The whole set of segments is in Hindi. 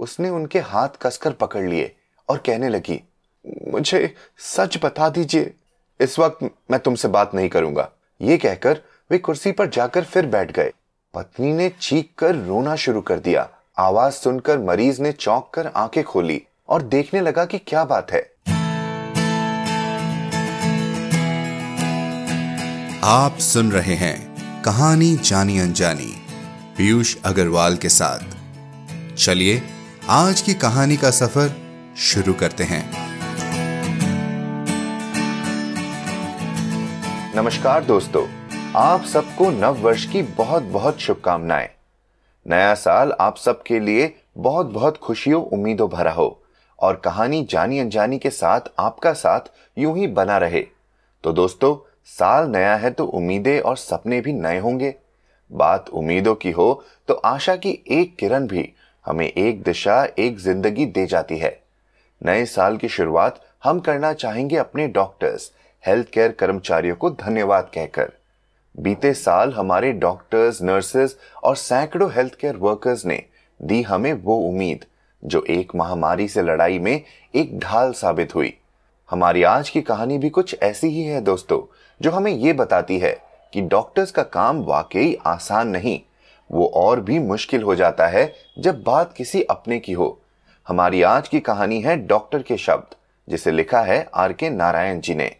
उसने उनके हाथ कसकर पकड़ लिए और कहने लगी, मुझे सच बता दीजिए, इस वक्त मैं तुमसे बात नहीं करूँगा। ये कहकर वे कुर्सी पर जाकर फिर बैठ गए। पत्नी ने चीख कर रोना शुरू कर दिया। आवाज़ सुनकर मरीज़ ने चौंक कर आँखें खोली और देखने लगा कि क्या बात है। आप सुन रहे हैं कहानी जानी अनजानी, पीयूष अग्रवाल के साथ। चलिए आज की कहानी का सफ़र शुरू करते हैं। नमस्कार दोस्तों, आप सबको नव वर्ष की बहुत बहुत शुभकामनाएँ। नया साल आप सबके लिए बहुत बहुत खुशियों, उम्मीदों भरा हो और कहानी जानी अनजानी के साथ आपका साथ यूँ ही बना रहे। तो दोस्तों, साल नया है तो उम्मीदें और सपने भी नए होंगे। बात उम्मीदों की हो तो आशा की एक किरण भी हमें एक दिशा, एक ज़िंदगी दे जाती है। नए साल की शुरुआत हम करना चाहेंगे अपने डॉक्टर्स हेल्थ केयर कर्मचारियों को धन्यवाद कहकर। बीते साल हमारे डॉक्टर्स नर्सेस और सैकड़ों हेल्थ केयर वर्कर्स ने दी हमें वो उम्मीद, जो एक महामारी से लड़ाई में एक ढाल साबित हुई। हमारी आज की कहानी भी कुछ ऐसी ही है दोस्तों, जो हमें ये बताती है कि डॉक्टर्स का काम वाकई आसान नहीं वो और भी मुश्किल हो जाता है जब बात किसी अपने की हो। हमारी आज की कहानी है डॉक्टर के शब्द, जिसे लिखा है आर के नारायण जी ने।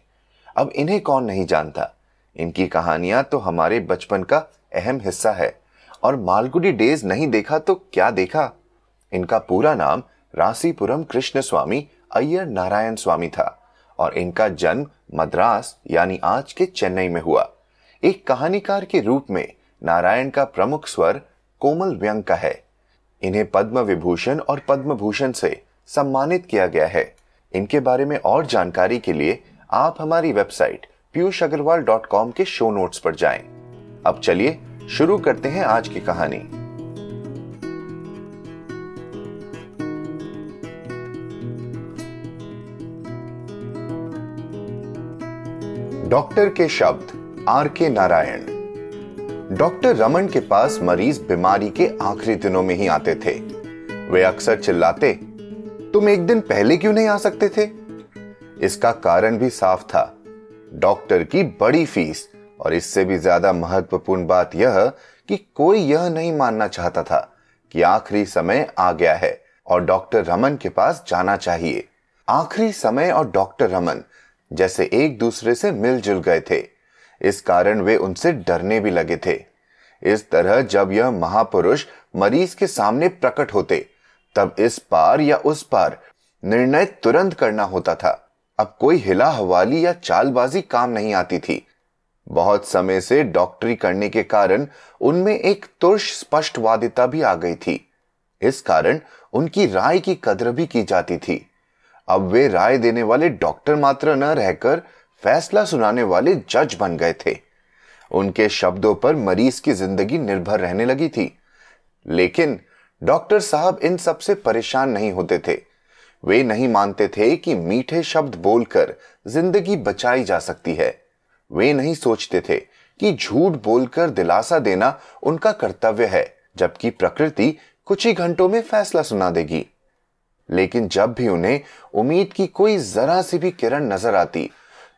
अब इन्हें कौन नहीं जानता? इनकी कहानियाँ तो हमारे बचपन का अहम हिस्सा है। और मालगुडी डेज़ नहीं देखा तो क्या देखा? इनका पूरा नाम रासीपुरम कृष्ण स्वामी अय्यर नारायण स्वामी था। और इनका जन्म मद्रास, यानी आज के चेन्नई में हुआ। एक कहानीकार के रूप में नारायण का प्रमुख स्वर कोमल व्यंग का है। इन्हें पद्म विभूषण और पद्म भूषण से सम्मानित किया गया है। इनके बारे में और जानकारी के लिए आप हमारी website Piyush Agrawal dot com के शो नोट्स पर जाएँ। अब चलिए शुरू करते हैं आज की कहानी। डॉक्टर के शब्द आर के नारायण। डॉक्टर रमन के पास मरीज़ बीमारी के आखिरी दिनों में ही आते थे। वे अक्सर चिल्लाते, तुम एक दिन पहले क्यों नहीं आ सकते थे? इसका कारण भी साफ़ था। डॉक्टर की बड़ी फ़ीस, और इससे भी ज़्यादा महत्वपूर्ण बात यह कि कोई यह नहीं मानना चाहता था कि आखिरी समय आ गया है और डॉक्टर रमन के पास जाना चाहिए। आखिरी समय और डॉक्टर रमन जैसे एक दूसरे से मिलजुल गए थे। इस कारण वे उनसे डरने भी लगे थे। इस तरह जब यह महापुरुष मरीज़ के सामने प्रकट होते, तब इस पार या उस पार निर्णय तुरंत करना होता था। अब कोई हिला हवाली या चालबाजी काम नहीं आती थी। बहुत समय से डॉक्टरी करने के कारण उनमें एक तुर्ष स्पष्टवादिता भी आ गई थी। इस कारण उनकी राय की कदर भी की जाती थी। अब वे राय देने वाले डॉक्टर मात्र न रहकर फैसला सुनाने वाले जज बन गए थे। उनके शब्दों पर मरीज़ की ज़िंदगी निर्भर रहने लगी थी। लेकिन डॉक्टर साहब इन सबसे परेशान नहीं होते थे। वे नहीं मानते थे कि मीठे शब्द बोलकर ज़िंदगी बचाई जा सकती है। वे नहीं सोचते थे कि झूठ बोलकर दिलासा देना उनका कर्तव्य है, जबकि प्रकृति कुछ ही घंटों में फैसला सुना देगी। लेकिन जब भी उन्हें उम्मीद की कोई जरा सी भी किरण नज़र आती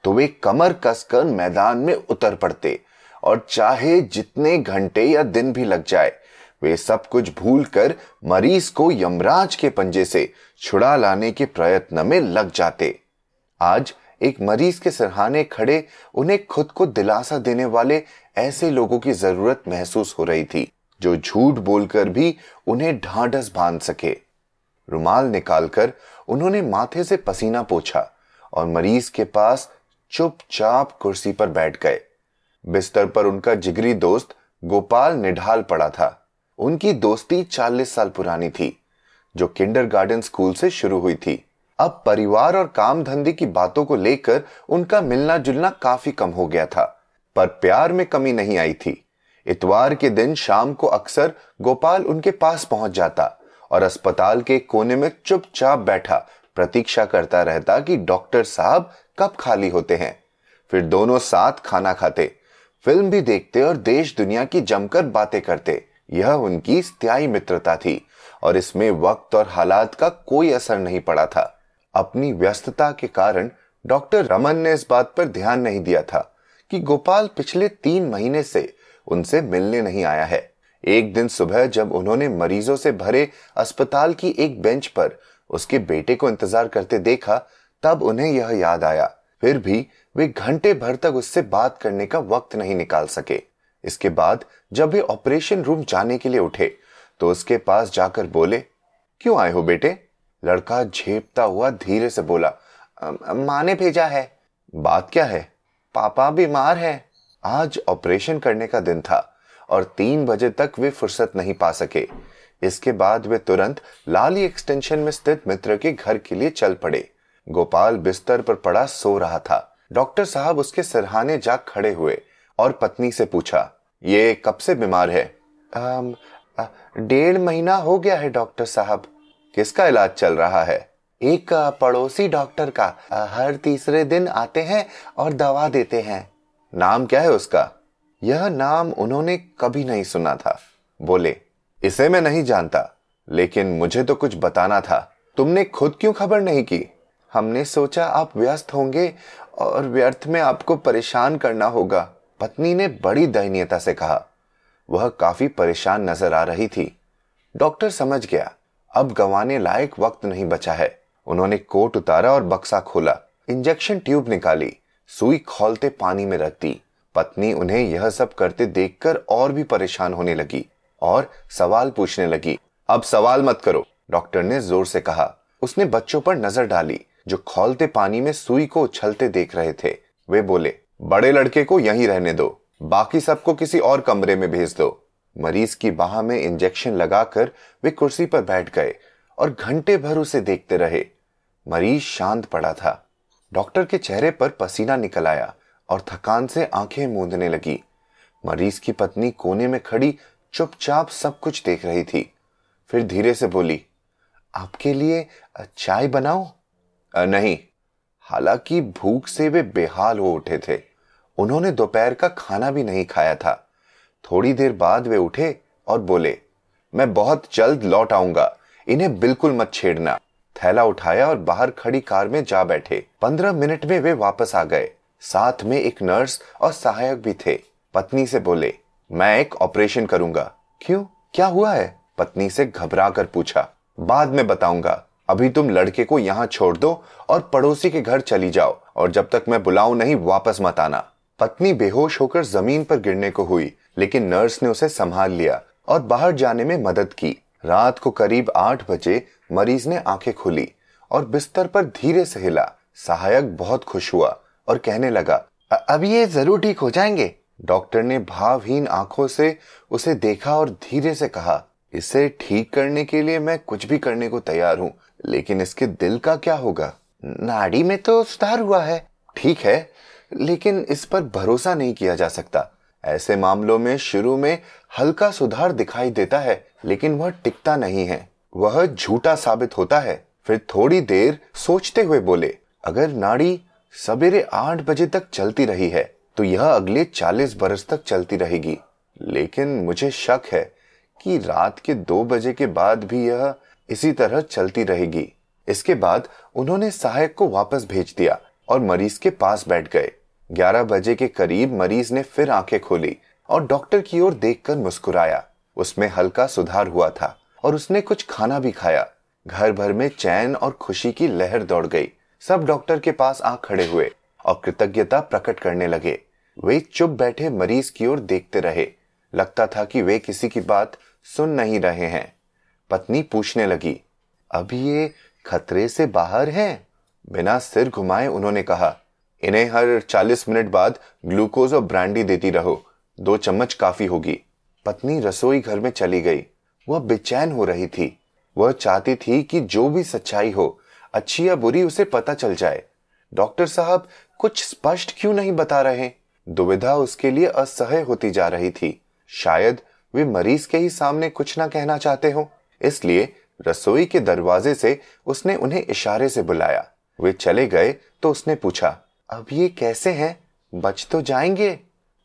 तो वे कमर कसकर मैदान में उतर पड़ते और चाहे जितने घंटे या दिन भी लग जाए, वे सब कुछ भूलकर मरीज़ को यमराज के पंजे से छुड़ा लाने के प्रयत्न में लग जाते। आज एक मरीज़ के सरहाने खड़े उन्हें खुद को दिलासा देने वाले ऐसे लोगों की ज़रूरत महसूस हो रही थी, जो झूठ बोलकर भी उन्हें ढांढस बाँध सके। रुमाल निकालकर उन्होंने माथे से पसीना पोछा और मरीज़ के पास चुपचाप कुर्सी पर बैठ गए। बिस्तर पर उनका जिगरी दोस्त गोपाल निढाल पड़ा था। उनकी दोस्ती चालीस साल पुरानी थी, जो किंडरगार्डन स्कूल से शुरू हुई थी। अब परिवार और काम धंधे की बातों को लेकर उनका मिलना जुलना काफ़ी कम हो गया था, पर प्यार में कमी नहीं आई थी। इतवार के दिन शाम को अक्सर गोपाल उनके पास पहुँच जाता और अस्पताल के कोने में चुपचाप बैठा प्रतीक्षा करता रहता कि डॉक्टर साहब कब खाली होते हैं। फिर दोनों साथ खाना खाते। फ़िल्म भी देखते और देश दुनिया की जमकर बातें करते। यह उनकी स्थायी मित्रता थी और इसमें वक्त और हालात का कोई असर नहीं पड़ा था। अपनी व्यस्तता के कारण डॉक्टर रमन ने इस बात पर ध्यान नहीं दिया था कि गोपाल पिछले तीन महीने से उनसे मिलने नहीं आया है। एक दिन सुबह जब उन्होंने मरीजों से भरे अस्पताल की एक बेंच पर उसके बेटे को इंतज़ार करते देखा, तब उन्हें यह याद आया। फिर भी वे घंटे भर तक उससे बात करने का वक्त नहीं निकाल सके। इसके बाद जब वे ऑपरेशन रूम जाने के लिए उठे तो उसके पास जाकर बोले, क्यों आए हो बेटे? लड़का झेपता हुआ धीरे से बोला माँ ने भेजा है। बात क्या है? पापा बीमार है। आज ऑपरेशन करने का दिन था, और तीन बजे तक वे फुर्सत नहीं पा सके। इसके बाद वे तुरंत लाली एक्सटेंशन में स्थित मित्र के घर के लिए चल पड़े। गोपाल बिस्तर पर पड़ा सो रहा था। डॉक्टर साहब उसके सिरहाने जा खड़े हुए और पत्नी से पूछा, ये कब से बीमार है? डेढ़ महीना हो गया है, डॉक्टर साहब। किसका इलाज चल रहा है? एक पड़ोसी डॉक्टर का। हर तीसरे दिन आते हैं और दवा देते हैं। नाम क्या है उसका? यह नाम उन्होंने कभी नहीं सुना था। बोले इसे मैं नहीं जानता, लेकिन मुझे तो कुछ बताना था। तुमने खुद क्यों खबर नहीं की? हमने सोचा आप व्यस्त होंगे और व्यर्थ में आपको परेशान करना होगा। पत्नी ने बड़ी दयनीयता से कहा। वह काफ़ी परेशान नज़र आ रही थी। डॉक्टर समझ गया। अब गंवाने लायक वक्त नहीं बचा है। उन्होंने कोट उतारा और बक्सा खोला। इंजेक्शन ट्यूब निकाली। सुई खोलते पानी में रख दी। पत्नी उन्हें यह सब करते देखकर और भी परेशान होने लगी। और सवाल पूछने लगी। अब सवाल मत करो, डॉक्टर ने ज़ोर से कहा। उसने बच्चों पर नज़र डाली, जो खोलते पानी में सुई को उछलते देख रहे थे। वे बोले, बड़े लड़के को यहीं रहने दो, बाकी सबको किसी और कमरे में भेज दो। मरीज़ की बाह में इंजेक्शन लगाकर वे कुर्सी पर बैठ गए और घंटे भर उसे देखते रहे। मरीज़ शांत पड़ा था। डॉक्टर के चेहरे पर पसीना निकल आया और थकान से आँखें मूंदने लगी। मरीज़ की पत्नी कोने में खड़ी चुपचाप सब कुछ देख रही थी। फिर धीरे से बोली, आपके लिए चाय बनाओ? नहीं। हालाँकि भूख से वे बेहाल हो उठे थे। उन्होंने दोपहर का खाना भी नहीं खाया था। थोड़ी देर बाद वे उठे और बोले, मैं बहुत जल्द लौट आऊँगा। इन्हें बिल्कुल मत छेड़ना। थैला उठाया और बाहर खड़ी कार में जा बैठे। पंद्रह मिनट में वे वापस आ गए। साथ में एक नर्स और सहायक भी थे। पत्नी से बोले मैं एक ऑपरेशन करूँगा। क्यों? क्या हुआ है? पत्नी से घबरा कर पूछा। बाद में बताऊँगा। अभी तुम लड़के को यहाँ छोड़ दो और पड़ोसी के घर चली जाओ और जब तक मैं बुलाऊ नहीं, वापस मत आना। पत्नी बेहोश होकर ज़मीन पर गिरने को हुई, लेकिन नर्स ने उसे संभाल लिया और बाहर जाने में मदद की। रात को करीब आठ बजे मरीज़ ने आँखें खोली और बिस्तर पर धीरे से हिला सहायक बहुत खुश हुआ और कहने लगा अब ये ज़रूर ठीक हो जाएँगे? डॉक्टर ने भावहीन आँखों से उसे देखा और धीरे से कहा, इसे ठीक करने के लिए मैं कुछ भी करने को तैयार हूँ, लेकिन इसके दिल का क्या होगा? नाड़ी में तो सुधार हुआ है, ठीक है, लेकिन इस पर भरोसा नहीं किया जा सकता। ऐसे मामलों में शुरू में हल्का सुधार दिखाई देता है, लेकिन वह टिकता नहीं है। वह झूठा साबित होता है। फिर थोड़ी देर सोचते हुए बोले, अगर नाड़ी सवेरे आठ बजे तक चलती रही है तो यह अगले चालीस बरस तक चलती रहेगी। लेकिन मुझे शक है कि रात के दो बजे के बाद भी यह इसी तरह चलती रहेगी। इसके बाद उन्होंने सहायक को वापस भेज दिया और मरीज़ के पास बैठ गए। ग्यारह बजे के करीब मरीज़ ने फिर आँखें खोली और डॉक्टर की ओर देखकर मुस्कुराया। उसमें हल्का सुधार हुआ था और उसने कुछ खाना भी खाया। घर भर में चैन और खुशी की लहर दौड़ गई। सब डॉक्टर के पास आ खड़े हुए। और कृतज्ञता प्रकट करने लगे। वे चुप बैठे मरीज़ की ओर देखते रहे। लगता था कि वे किसी की बात सुन नहीं रहे हैं। पत्नी पूछने लगी अभी ये खतरे से बाहर हैं? बिना सिर घुमाए उन्होंने कहा, इन्हें हर चालीस मिनट बाद ग्लूकोज और ब्रांडी देती रहो। दो चम्मच काफ़ी होगी। पत्नी रसोई घर में चली गई। वह बेचैन हो रही थी। वह चाहती थी कि जो भी सच्चाई हो, अच्छी या बुरी, उसे पता चल जाए। डॉक्टर साहब कुछ स्पष्ट क्यों नहीं बता रहे? दुविधा उसके लिए असह्य होती जा रही थी। शायद वे मरीज़ के ही सामने कुछ ना कहना चाहते हो। इसलिए रसोई के दरवाजे से उसने उन्हें इशारे से बुलाया। वे चले गए तो उसने पूछा अब ये कैसे हैं? बच तो जाएँगे?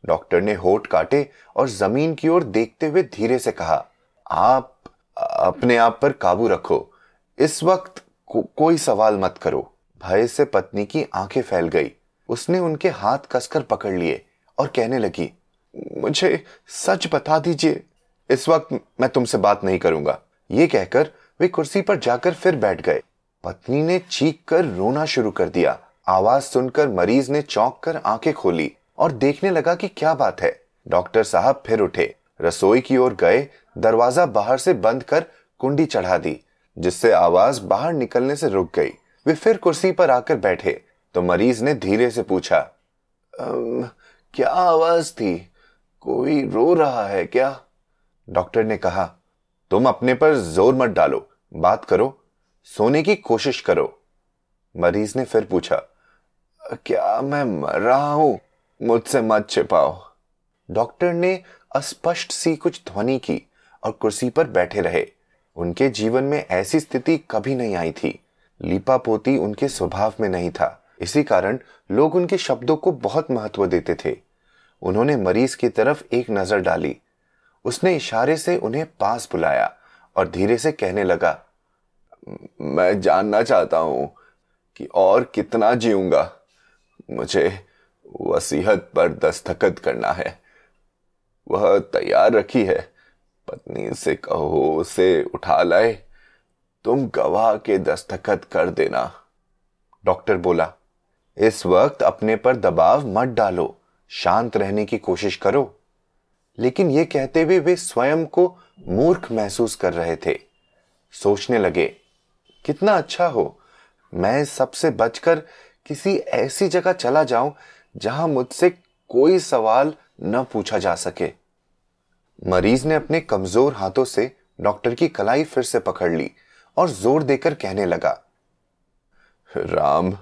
डॉक्टर ने होठ काटे और ज़मीन की ओर देखते हुए धीरे से कहा आप अपने आप पर काबू रखो। इस वक्त को, कोई सवाल मत करो। भय से पत्नी की आँखें फैल गई। उसने उनके हाथ कसकर पकड़ लिए और कहने लगी, मुझे सच बता दीजिए, इस वक्त मैं तुमसे बात नहीं करूँगा। ये कहकर वे कुर्सी पर जाकर फिर बैठ गए। पत्नी ने चीख कर रोना शुरू कर दिया। आवाज़ सुनकर मरीज़ ने चौंक कर आँखें खोली और देखने लगा कि क्या बात है। डॉक्टर साहब फिर उठे, रसोई की ओर गए, दरवाज़ा बाहर से बंद कर कुंडी चढ़ा दी, जिससे आवाज़ बाहर निकलने से रुक गई। वे फिर कुर्सी पर आकर बैठे तो मरीज़ ने धीरे से पूछा क्या आवाज़ थी? कोई रो रहा है क्या? डॉक्टर ने कहा, तुम अपने पर ज़ोर मत डालो, बात करो, सोने की कोशिश करो। मरीज़ ने फिर पूछा, क्या मैं मर रहा हूँ? मुझसे मत छिपाओ। डॉक्टर ने अस्पष्ट सी कुछ ध्वनि की और कुर्सी पर बैठे रहे। उनके जीवन में ऐसी स्थिति कभी नहीं आई थी। लीपा पोती उनके स्वभाव में नहीं था। इसी कारण लोग उनके शब्दों को बहुत महत्व देते थे। उन्होंने मरीज़ की तरफ़ एक नज़र डाली। उसने इशारे से उन्हें पास बुलाया और धीरे से कहने लगा, मैं जानना चाहता हूँ कि और कितना जीऊँगा। मुझे वसीहत पर दस्तखत करना है। वह तैयार रखी है। पत्नी से कहो, उसे उठा लाए। तुम गवाह के दस्तखत कर देना। डॉक्टर बोला इस वक्त अपने पर दबाव मत डालो, शांत रहने की कोशिश करो। लेकिन यह कहते हुए वे स्वयं को मूर्ख महसूस कर रहे थे। सोचने लगे, कितना अच्छा हो, मैं सबसे बचकर किसी ऐसी जगह चला जाऊँ जहाँ मुझसे कोई सवाल न पूछा जा सके। मरीज़ ने अपने कमज़ोर हाथों से डॉक्टर की कलाई फिर से पकड़ ली और ज़ोर देकर कहने लगा, राम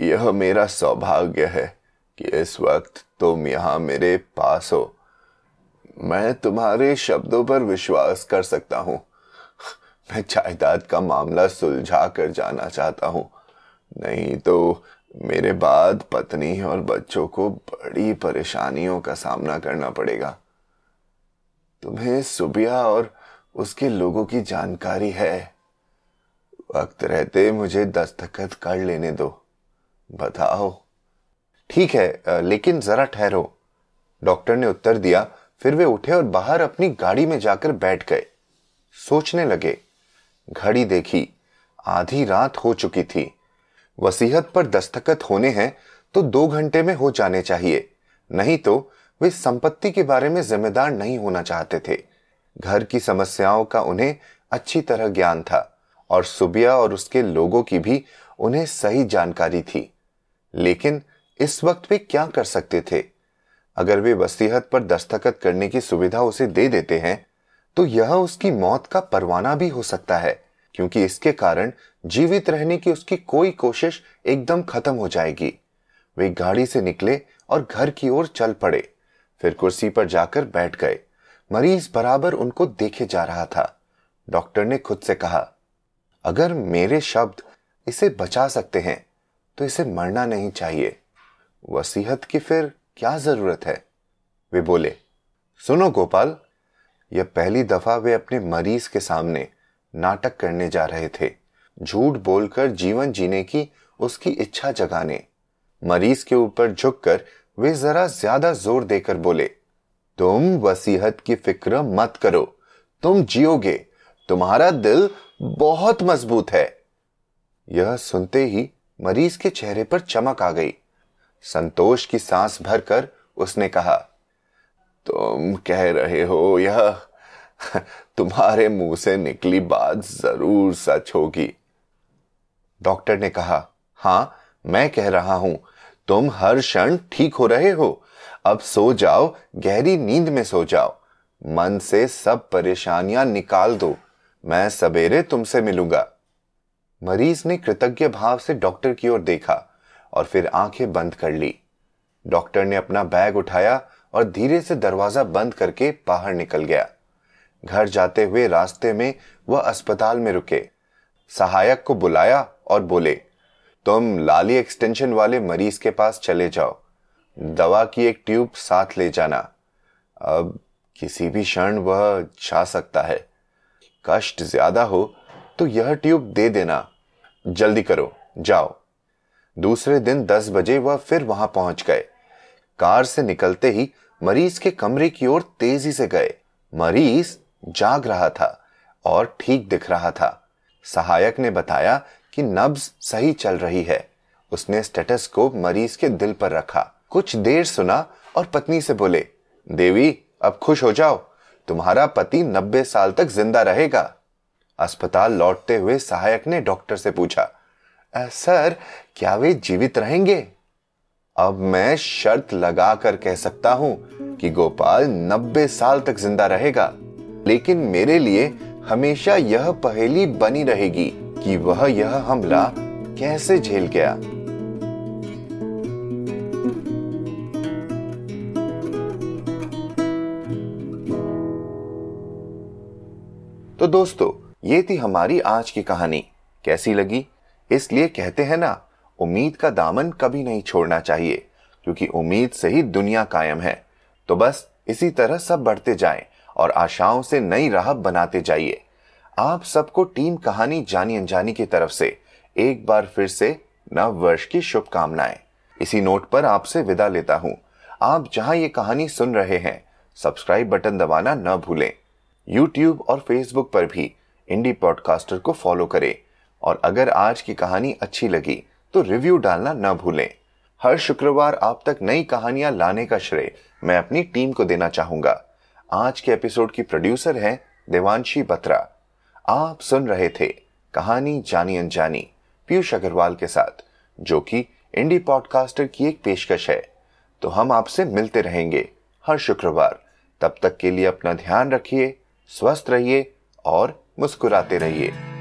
यह मेरा सौभाग्य है कि इस वक्त तुम यहाँ मेरे पास हो। मैं तुम्हारे शब्दों पर विश्वास कर सकता हूँ। मैं जायदाद का मामला सुलझा कर जाना चाहता हूँ। नहीं तो मेरे बाद पत्नी और बच्चों को बड़ी परेशानियों का सामना करना पड़ेगा। तुम्हें सुबिया और उसके लोगों की जानकारी है। वक्त रहते मुझे दस्तखत कर लेने दो। बताओ। ठीक है लेकिन जरा ठहरो। डॉक्टर ने उत्तर दिया, फिर वे उठे और बाहर अपनी गाड़ी में जाकर बैठ गए। सोचने लगे। घड़ी देखी। आधी रात हो चुकी थी। वसीहत पर दस्तखत होने हैं तो दो घंटे में हो जाने चाहिए। नहीं तो वे संपत्ति के बारे में जिम्मेदार नहीं होना चाहते थे। घर की समस्याओं का उन्हें अच्छी तरह ज्ञान था और सुबिया और उसके लोगों की भी उन्हें सही जानकारी थी। लेकिन इस वक्त वे क्या कर सकते थे? अगर वे वसीहत पर दस्तखत करने की सुविधा उसे दे देते हैं तो यह उसकी मौत का परवाना भी हो सकता है, क्योंकि इसके कारण जीवित रहने की उसकी कोई कोशिश एकदम खत्म हो जाएगी। वे गाड़ी से निकले और घर की ओर चल पड़े, फिर कुर्सी पर जाकर बैठ गए। मरीज़ बराबर उनको देखे जा रहा था। डॉक्टर ने खुद से कहा, अगर मेरे शब्द इसे बचा सकते हैं तो इसे मरना नहीं चाहिए। वसीहत की फिर क्या ज़रूरत है? वे बोले, सुनो गोपाल, यह पहली दफ़ा वे अपने मरीज़ के सामने नाटक करने जा रहे थे। झूठ बोलकर जीवन जीने की उसकी इच्छा जगाने। मरीज़ के ऊपर झुककर वे जरा ज़्यादा ज़ोर देकर बोले, तुम वसीहत की फ़िक्र मत करो। तुम जियोगे। तुम्हारा दिल बहुत मज़बूत है। यह सुनते ही मरीज़ के चेहरे पर चमक आ गई। संतोष की सांस भरकर उसने कहा, तुम कह रहे हो यह तुम्हारे मुँह से निकली बात ज़रूर सच होगी। डॉक्टर ने कहा, हाँ, मैं कह रहा हूँ, तुम हर क्षण ठीक हो रहे हो। अब सो जाओ, गहरी नींद में सो जाओ। मन से सब परेशानियाँ निकाल दो। मैं सवेरे तुमसे मिलूँगा। मरीज़ ने कृतज्ञ भाव से डॉक्टर की ओर देखा और फिर आँखें बंद कर ली। डॉक्टर ने अपना बैग उठाया और धीरे से दरवाज़ा बंद करके बाहर निकल गया। घर जाते हुए रास्ते में वह अस्पताल में रुके। सहायक को बुलाया और बोले, तुम लाली एक्सटेंशन वाले मरीज़ के पास चले जाओ। दवा की एक ट्यूब साथ ले जाना। अब किसी भी क्षण वह जा सकता है। कष्ट ज़्यादा हो तो यह ट्यूब दे देना। जल्दी करो, जाओ। दूसरे दिन दस बजे वह फिर वहाँ पहुँच गए। कार से निकलते ही मरीज़ के कमरे की ओर तेज़ी से गए। मरीज़ जाग रहा था और ठीक दिख रहा था। सहायक ने बताया कि नब्ज सही चल रही है। उसने स्टेटस्कोप मरीज़ के दिल पर रखा। कुछ देर सुना और पत्नी से बोले, देवी, अब खुश हो जाओ। तुम्हारा पति नब्बे साल तक ज़िंदा रहेगा। अस्पताल लौटते हुए सहायक ने डॉक्टर से पूछा सर, क्या वे जीवित रहेंगे? अब मैं शर्त लगा कर कह सकता हूँ कि गोपाल नब्बे साल तक ज़िंदा रहेगा, लेकिन मेरे लिए हमेशा यह पहेली बनी रहेगी कि वह यह हमला कैसे झेल गया। तो दोस्तों ये थी हमारी आज की कहानी। कैसी लगी? इसलिए कहते हैं ना, उम्मीद का दामन कभी नहीं छोड़ना चाहिए, क्योंकि उम्मीद से ही दुनिया कायम है। तो बस इसी तरह सब बढ़ते जाएँ और आशाओं से नई राह बनाते जाइए। आप सबको टीम कहानी जानी अनजानी की तरफ़ से एक बार फिर से नव वर्ष की शुभकामनाएँ। इसी नोट पर आपसे विदा लेता हूँ। आप जहाँ ये कहानी सुन रहे हैं, सब्सक्राइब बटन दबाना न भूलें। यूट्यूब और फेसबुक पर भी इंडी पॉडकास्टर को फॉलो करें। और अगर आज की कहानी अच्छी लगी तो रिव्यू डालना न भूलें। हर शुक्रवार आप तक नई कहानियाँ लाने का श्रेय मैं अपनी टीम को देना चाहूँगा। आज के एपिसोड की प्रोड्यूसर हैं देवांशी बत्रा। आप सुन रहे थे कहानी जानी अनजानी पीयूष अग्रवाल के साथ, जो कि इंडी पॉडकास्टर की एक पेशकश है। तो हम आपसे मिलते रहेंगे हर शुक्रवार। तब तक के लिए अपना ध्यान रखिए, स्वस्थ रहिए और मुस्कुराते रहिए।